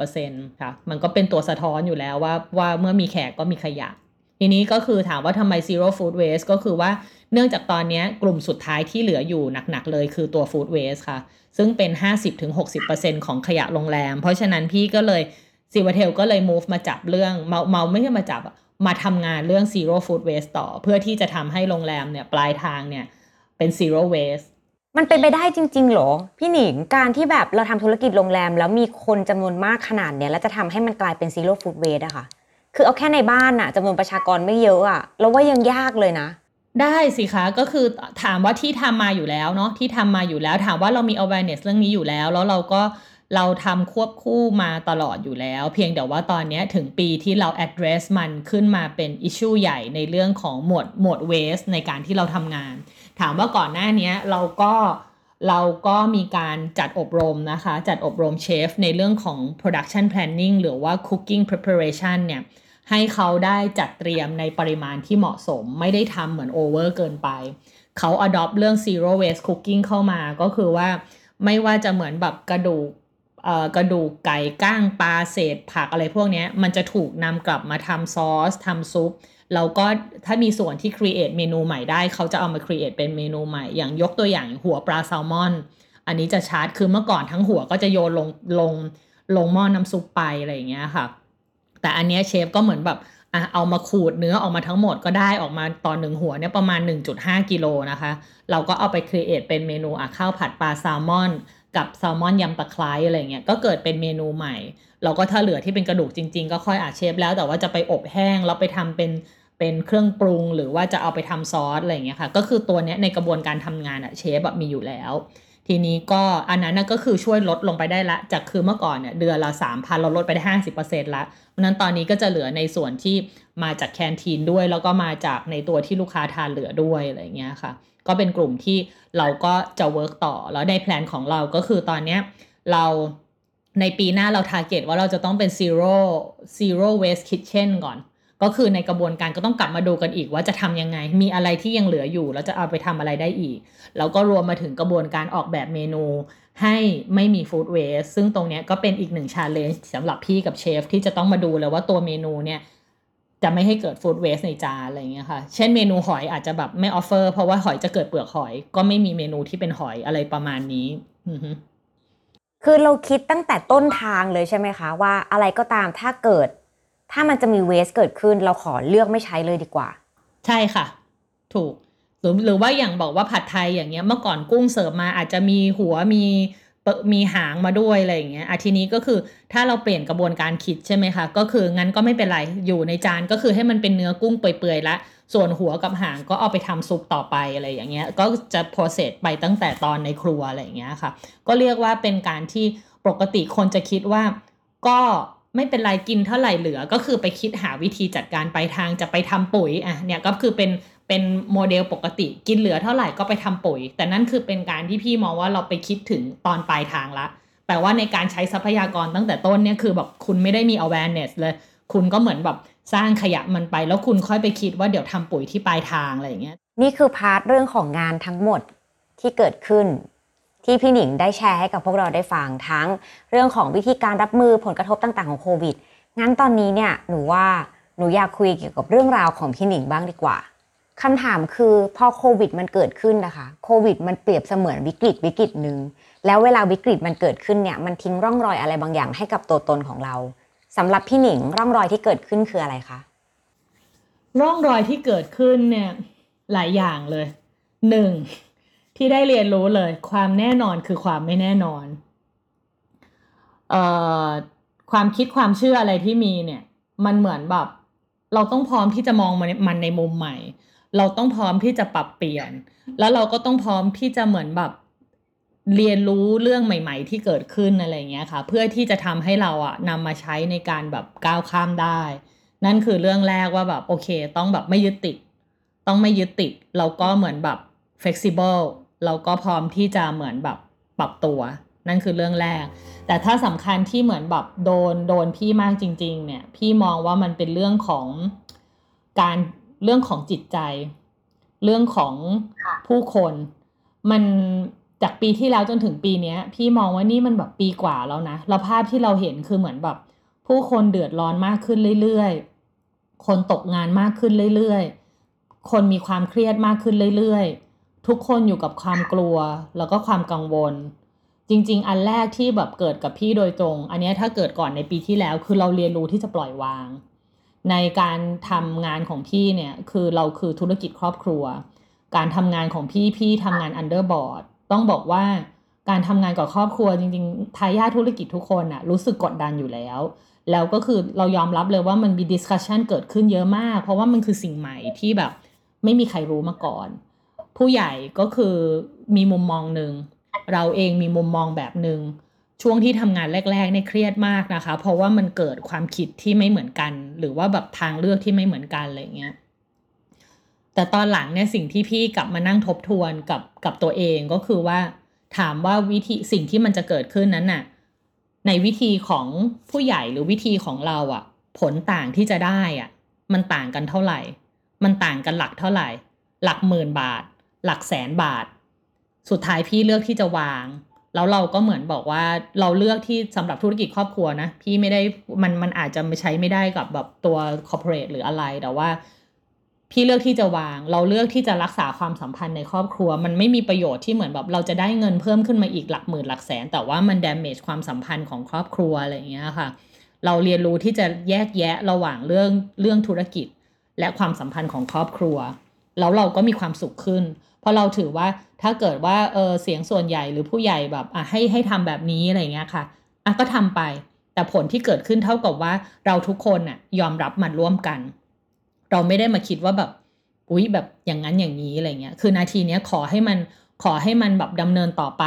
80%ค่ะ มันก็เป็นตัวสะท้อนอยู่แล้วว่าว่าเมื่อมีแขกก็มีขยะ ทีนี้ก็คือถามว่าทำไม zero food waste ก็คือว่าเนื่องจากตอนนี้กลุ่มสุดท้ายที่เหลืออยู่หนักๆเลยคือตัว food waste ค่ะ ซึ่งเป็น 50-60%ของขยะโรงแรม เพราะฉะนั้นพี่ก็เลยซีวาเทลก็เลย move มาจับเรื่องเมาเมาไม่ใช่มาจับมาทำงานเรื่อง zero food waste ต่อ เพื่อที่จะทำให้โรงแรมเนี่ยปลายทางเนี่ยเป็น zero waste มันเป็นไปได้จริงๆเหรอ พี่หนิงการที่แบบเราทำธุรกิจโรงแรม แล้วมีคนจำนวนมากขนาดเนี้ยแล้วจะทำให้มันกลายเป็น zero food waste อะค่ะ คือเอาแค่ในบ้านอะจำนวนประชากรไม่เยอะอะเราว่ายังยากเลยนะ ได้สิคะก็คือถามว่าที่ทำมาอยู่แล้วเนาะที่ทำมาอยู่แล้ว ถามว่าเรามี awareness เรื่องนี้อยู่แล้ว แล้วเราก็เราทำควบคู่มาตลอดอยู่แล้ว เพียงแต่ว่าตอนนี้ถึงปีที่เรา address มันขึ้นมาเป็น issue ใหญ่ในเรื่องของหมวดหมวด waste ในการที่เราทำงาน ถามว่าก่อนหน้านี้เราก็เราก็มีการจัดอบรมนะคะ จัดอบรมเชฟในเรื่องของ production planning หรือว่า cooking preparation เนี่ย ให้เขาได้จัดเตรียมในปริมาณที่เหมาะสม ไม่ได้ทำเหมือนโอเวอร์เกินไป เขา adopt เรื่อง zero waste cooking เข้ามาก็คือว่าไม่ว่าจะเหมือนแบบกระดูกกระดูกไก่ก้างปลาเศษผักอะไรพวกนี้มันจะถูกนำกลับมาทำซอสทำซุปแล้วก็ถ้ามีส่วนที่ create เมนูใหม่ได้ เขาจะเอามา create เป็นเมนูใหม่ อย่างยกตัวอย่างหัวปลาแซลมอน อันนี้จะชาร์จคือเมื่อก่อนทั้งหัวก็จะโยนลงลงลงหม้อน้ำซุปไปอะไรอย่างเงี้ยค่ะ แต่อันเนี้ยเชฟก็เหมือนแบบอะเอามาขูดเนื้อออกมาทั้งหมดก็ได้ออกมาตอนหนึ่งหัวเนี่ยประมาณ 1.5 กิโลนะคะ เราก็เอาไป create เป็นเมนูอะข้าวผัดปลาแซลมอน กับแซลมอนยำตะไคร้อะไรเงี้ยก็เกิดเป็นเมนูใหม่ เราก็ถ้าเหลือที่เป็นกระดูกจริง ๆ ก็ค่อยอาเชฟแล้วแต่ว่าจะไปอบแห้งแล้วไปทำเป็นเป็นเครื่องปรุงหรือว่าจะเอาไปทำซอสอะไรเงี้ยค่ะ ก็คือตัวเนี้ยในกระบวนการทำงานอะเชฟแบบมีอยู่แล้ว ทีนี้ก็อันนั้นก็คือช่วยลดลงไปได้ละ จากคือเมื่อก่อนเนี่ยเดือนละสามพันเราลดไปได้ห้าสิบเปอร์เซ็นต์ละเพราะนั้นตอนนี้ก็จะเหลือในส่วนที่มาจาก canteen ด้วย แล้วก็มาจากในตัวที่ลูกค้าทานเหลือด้วยอะไรเงี้ยค่ะ ก็เป็นกลุ่มที่เราก็จะ work ต่อ แล้วใน plan ของเราก็คือตอนเนี้ยเราในปีหน้าเรา target ว่าเราจะต้องเป็น zero zero waste kitchen ก่อน ก็คือในกระบวนการก็ต้องกลับมาดูกันอีกว่าจะทำยังไง มีอะไรที่ยังเหลืออยู่ แล้วจะเอาไปทำอะไรได้อีก แล้วก็รวมมาถึงกระบวนการออกแบบเมนู ให้ไม่มี food waste ซึ่งตรงนี้ก็เป็นอีกหนึ่ง challenge สำหรับพี่กับเชฟที่จะต้องมาดูเลยว่าตัวเมนูเนี่ยจะไม่ให้เกิด food waste ในจานอะไรอย่างเงี้ยค่ะ เช่นเมนูหอยอาจจะแบบไม่ offer เพราะว่าหอยจะเกิดเปลือกหอย ก็ไม่มีเมนูที่เป็นหอยอะไรประมาณนี้คือเราคิดตั้งแต่ต้นทางเลยใช่ไหมคะ ว่าอะไรก็ตามถ้าเกิด ถ้ามันจะมี waste เกิดขึ้น เราขอเลือกไม่ใช้เลยดีกว่า ใช่ค่ะ ถูกหรือหรือว่าอย่างบอกว่าผัดไทยอย่างเงี้ยเมื่อก่อนกุ้งเสิร์ฟมาอาจจะมีหัวมีเปมีหางมาด้วยอะไรอย่างเงี้ยอาทีนี้ก็คือถ้าเราเปลี่ยนกระบวนการคิดใช่ไหมคะ ก็คืองั้นก็ไม่เป็นไร อยู่ในจานก็คือให้มันเป็นเนื้อกุ้งเปื่อยๆละ ส่วนหัวกับหางก็เอาไปทำซุปต่อไปอะไรอย่างเงี้ย ก็จะ process ไปตั้งแต่ตอนในครัวอะไรอย่างเงี้ยค่ะ ก็เรียกว่าเป็นการที่ปกติคนจะคิดว่าก็ ไม่เป็นไรกินเท่าไหร่เหลือ ก็คือไปคิดหาวิธีจัดการไปลายทางจะไปทำปุ๋ยอะเนี่ยก็คือเป็นเป็นโมเดลปกติกินเหลือเท่าไหร่ก็ไปทำปุ๋ย แต่นั่นคือเป็นการที่พี่มองว่าเราไปคิดถึงตอนปลายทางละแปลว่าในการใช้ทรัพยากรตั้งแต่ต้นเนี่ยคือแบบคุณไม่ได้มี awareness เลย คุณก็เหมือนแบบสร้างขยะมันไป แล้วคุณค่อยไปคิดว่าเดี๋ยวทำปุ๋ยที่ปลายทางอะไรอย่างเงี้ยนี่คือพาร์ทเรื่องของงานทั้งหมดที่เกิดขึ้น ที่พี่หนิงได้แชร์ให้กับพวกเราได้ฟังทั้งเรื่องของวิธีการรับมือผลกระทบต่างๆของโควิด งั้นตอนนี้เนี่ยหนูว่าหนูอยากคุยเกี่ยวกับเรื่องราวของพี่หนิงบ้างดีกว่าคำถามคือพอโควิดมันเกิดขึ้นนะคะโควิดมันเปรียบเสมือนวิกฤตวิกฤตหนึ่งแล้วเวลาวิกฤตมันเกิดขึ้นเนี่ยมันทิ้งร่องรอยอะไรบางอย่างให้กับตัวตนของเราสำหรับพี่หนิงร่องรอยที่เกิดขึ้นคืออะไรคะร่องรอยที่เกิดขึ้นเนี่ยหลายอย่างเลยหนึ่ง ที่ได้เรียนรู้เลย ความแน่นอนคือความไม่แน่นอนเอ่อความคิดความเชื่ออะไรที่มีเนี่ย มันเหมือนแบบ เราต้องพร้อมที่จะมองมันในมุมใหม่ เราต้องพร้อมที่จะปรับเปลี่ยน แล้วเราก็ต้องพร้อมที่จะเหมือนแบบเรียนรู้เรื่องใหม่ ๆ ที่เกิดขึ้นอะไรเงี้ยค่ะ เพื่อที่จะทำให้เราอะนำมาใช้ในการแบบก้าวข้ามได้ นั่นคือเรื่องแรกว่าแบบโอเค ต้องแบบไม่ยึดติด ต้องไม่ยึดติด เราก็เหมือนแบบ flexible เราก็พร้อมที่จะเหมือนแบบปรับตัว นั่นคือเรื่องแรก แต่ถ้าสำคัญที่เหมือนแบบโดนโดนพี่มากจริง ๆ เนี่ย พี่มองว่ามันเป็นเรื่องของการเรื่องของจิตใจ เรื่องของผู้คน มันจากปีที่แล้วจนถึงปีเนี้ยพี่มองว่านี่มันแบบปีกว่าแล้วนะแล้วภาพที่เราเห็นคือเหมือนแบบ ผู้คนเดือดร้อนมากขึ้นเรื่อยคนตกงานมากขึ้นเรื่อยๆ คนมีความเครียดมากขึ้นเรื่อยๆ ทุกคนอยู่กับความกลัวแล้วก็ความกังวล จริง ๆ อันแรกที่แบบเกิดกับพี่โดยตรง อันนี้ถ้าเกิดก่อนในปีที่แล้ว คือเราเรียนรู้ที่จะปล่อยวาง ในการทำงานของพี่เนี่ยคือเราคือธุรกิจครอบครัว การทำงานของพี่พี่ทำงาน under board ต้องบอกว่าการทำงานกับครอบครัวจริงๆทายาทธุรกิจทุกคนอะรู้สึกกดดันอยู่แล้ว แล้วก็คือเรายอมรับเลยว่ามันมี discussion เกิดขึ้นเยอะมาก เพราะว่ามันคือสิ่งใหม่ที่แบบไม่มีใครรู้มาก่อน ผู้ใหญ่ก็คือมีมุมมองหนึ่ง เราเองมีมุมมองแบบหนึ่งช่วงที่ทำงานแรกๆเนี่ยเครียดมากนะคะ เพราะว่ามันเกิดความคิดที่ไม่เหมือนกัน หรือว่าแบบทางเลือกที่ไม่เหมือนกันอะไรเงี้ยแต่ตอนหลังเนี่ยสิ่งที่พี่กลับมานั่งทบทวนกับกับตัวเองก็คือว่าถามว่าวิธีสิ่งที่มันจะเกิดขึ้นนั้นน่ะในวิธีของผู้ใหญ่หรือวิธีของเราอะผลต่างที่จะได้อะ มันต่างกันเท่าไหร่ มันต่างกันหลักเท่าไหร่ หลักหมื่นบาท หลักแสนบาท สุดท้ายพี่เลือกที่จะวาง แล้วเราก็เหมือนบอกว่าเราเลือกที่สำหรับธุรกิจครอบครัวนะ พี่ไม่ได้มันมันอาจจะไม่ใช้ไม่ได้กับแบบตัวคอร์ปอเรทหรืออะไรแต่ว่าพี่เลือกที่จะวาง เราเลือกที่จะรักษาความสัมพันธ์ในครอบครัว มันไม่มีประโยชน์ที่เหมือนแบบเราจะได้เงินเพิ่มขึ้นมาอีกหลักหมื่นหลักแสน แต่ว่ามัน damage ความสัมพันธ์ของครอบครัวอะไรอย่างเงี้ยค่ะ เราเรียนรู้ที่จะแยกแยะระหว่างเรื่องเรื่องธุรกิจ และความสัมพันธ์ของครอบครัว แล้วเราก็มีความสุขขึ้น เพราะเราถือว่าถ้าเกิดว่าเออเสียงส่วนใหญ่หรือผู้ใหญ่แบบอะให้ให้ทำแบบนี้อะไรเงี้ยค่ะอะก็ทำไป แต่ผลที่เกิดขึ้นเท่ากับว่าเราทุกคนน่ะยอมรับมันร่วมกัน เราไม่ได้มาคิดว่าแบบอุ๊ยแบบอย่างนั้นอย่างนี้อะไรเงี้ยคือนาทีเนี้ยขอให้มันขอให้มันแบบดำเนินต่อไป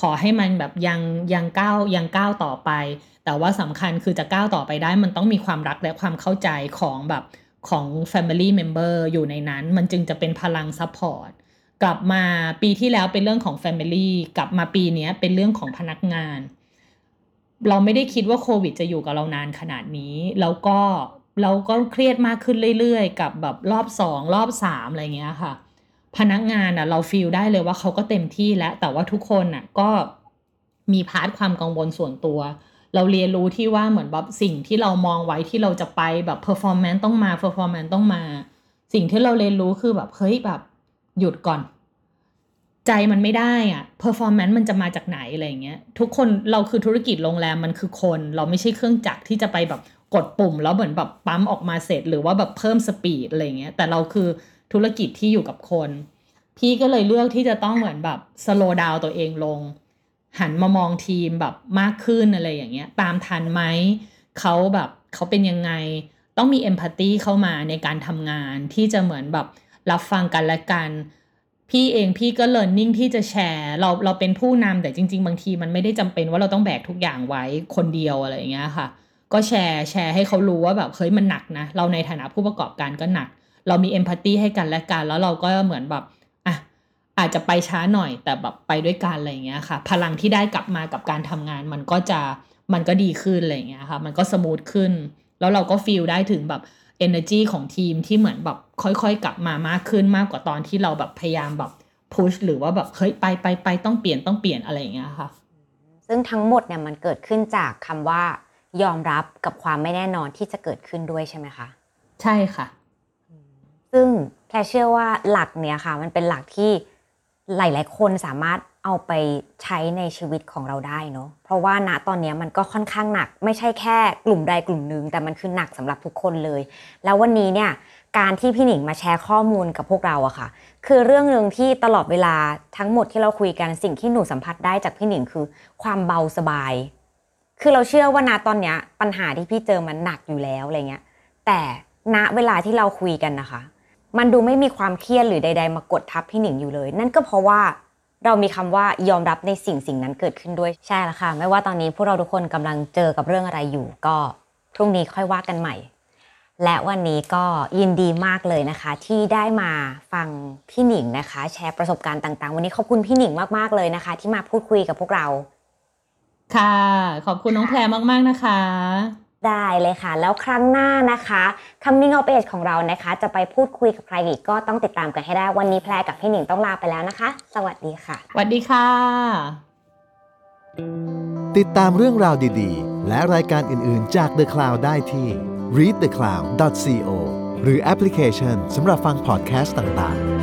ขอให้มันแบบยังยังก้าวยังก้าวต่อไป แต่ว่าสำคัญคือจะก้าวต่อไปได้ มันต้องมีความรักและความเข้าใจของแบบของ Family Member อยู่ในนั้น มันจึงจะเป็นพลัง support กลับมาปีที่แล้วเป็นเรื่องของ Family กลับมาปีนี้เป็นเรื่องของพนักงาน เราไม่ได้คิดว่าโควิดจะอยู่กับเรานานขนาดนี้ แล้วก็เราก็เครียดมากขึ้นเรื่อยๆ กับแบบรอบสองรอบสามอะไรเงี้ยค่ะ พนักงานอะเรา feel ได้เลยว่าเขาก็เต็มที่แล้ว แต่ว่าทุกคนอะก็มี part ความกังวลส่วนตัว เราเรียนรู้ที่ว่าเหมือนแบบสิ่งที่เรามองไว้ที่เราจะไปแบบ performance ต้องมา performance ต้องมา สิ่งที่เราเรียนรู้คือแบบเฮ้ยแบบ หยุดก่อน ใจมันไม่ได้อะ performance มันจะมาจากไหนอะไรเงี้ย ทุกคนเราคือธุรกิจโรงแรมมันคือคน เราไม่ใช่เครื่องจักรที่จะไปแบบกดปุ่ม แล้วเหมือนแบบปั๊มออกมาเสร็จ หรือว่าแบบเพิ่มสปีดอะไรเงี้ย แต่เราคือธุรกิจที่อยู่กับคน พี่ก็เลยเลือกที่จะต้องเหมือนแบบสโลว์ดาวตัวเองลง หันมามองทีมแบบมากขึ้นอะไรอย่างเงี้ย ตามทันไหมเขาแบบเขาเป็นยังไง ต้องมีเอมพัตตีเข้ามาในการทำงานที่จะเหมือนแบบ รับฟังกันและกัน พี่เองพี่ก็เลิร์นนิ่งที่จะแชร์เราเราเป็นผู้นำแต่จริง ๆ บางทีมันไม่ได้จำเป็นว่าเราต้องแบกทุกอย่างไว้คนเดียวอะไรอย่างเงี้ยค่ะ ก็แชร์แชร์ให้เขารู้ว่าแบบเฮ้ยมันหนักนะ เราในฐานะผู้ประกอบการก็หนัก เรามีเอมพัตตีให้กันและกัน แล้วเราก็เหมือนแบบอะอาจจะไปช้าหน่อยแต่แบบไปด้วยกันอะไรอย่างเงี้ยค่ะ พลังที่ได้กลับมากับการทำงานมันก็จะมันก็ดีขึ้นอะไรอย่างเงี้ยค่ะ มันก็ smooth ขึ้น แล้วเราก็ feel ได้ถึงแบบ energy ของทีมที่เหมือนแบบค่อยๆ กลับมามากขึ้นมากกว่าตอนที่เราแบบพยายามแบบ push หรือว่าแบบเฮ้ยไปไปไปต้องเปลี่ยนต้องเปลี่ยนอะไรอย่างเงี้ยค่ะ ซึ่งทั้งหมดเนี่ยมันเกิดขึ้นจากคำว่ายอมรับกับความไม่แน่นอนที่จะเกิดขึ้นด้วยใช่ไหมคะใช่ค่ะ ซึ่งแพรเชื่อว่าหลักเนี่ยค่ะ มันเป็นหลักที่หลาย ๆ คนสามารถ เอาไปใช้ในชีวิตของเราได้เนาะเพราะว่าณตอนนี้มันก็ค่อนข้างหนัก ไม่ใช่แค่กลุ่มใดกลุ่มหนึ่งแต่มันคือหนักสำหรับทุกคนเลย แล้ววันนี้เนี่ยการที่พี่หนิงมาแชร์ข้อมูลกับพวกเราอะค่ะ คือเรื่องหนึ่งที่ตลอดเวลาทั้งหมดที่เราคุยกันสิ่งที่หนูสัมผัสได้จากพี่หนิงคือ ความเบาสบาย คือเราเชื่อว่าณตอนนี้ปัญหาที่พี่เจอมันหนักอยู่แล้วอะไรเงี้ยแต่ณเวลาที่เราคุยกันนะคะ มันดูไม่มีความเครียดหรือใด ๆ มากดทับพี่หนิงอยู่เลย นั่นก็เพราะว่า เรามีคำว่ายอมรับในสิ่งสิ่งนั้นเกิดขึ้นด้วยใช่แล้วค่ะ ไม่ว่าตอนนี้พวกเราทุกคนกำลังเจอกับเรื่องอะไรอยู่ ก็พรุ่งนี้ค่อยว่ากันใหม่ และวันนี้ก็ยินดีมากเลยนะคะ ที่ได้มาฟังพี่หนิงนะคะ แชร์ประสบการณ์ต่าง ๆ วันนี้ขอบคุณพี่หนิงมากๆเลยนะคะ ที่มาพูดคุยกับพวกเรา ค่ะ ขอบคุณน้องแพรมากๆนะคะ ได้เลยค่ะ แล้วครั้งหน้านะคะ Coming of Age ของเรานะคะ จะไปพูดคุยกับใครอีกก็ต้องติดตามกันให้ได้ วันนี้แพรกับพี่หนิงต้องลาไปแล้วนะคะ สวัสดีค่ะ สวัสดีค่ะ ติดตามเรื่องราวดีๆ และรายการอื่นๆจาก The Cloud ได้ที่ readthecloud.co หรือแอปพลิเคชันสำหรับฟังพอดแคสต์ต่างๆ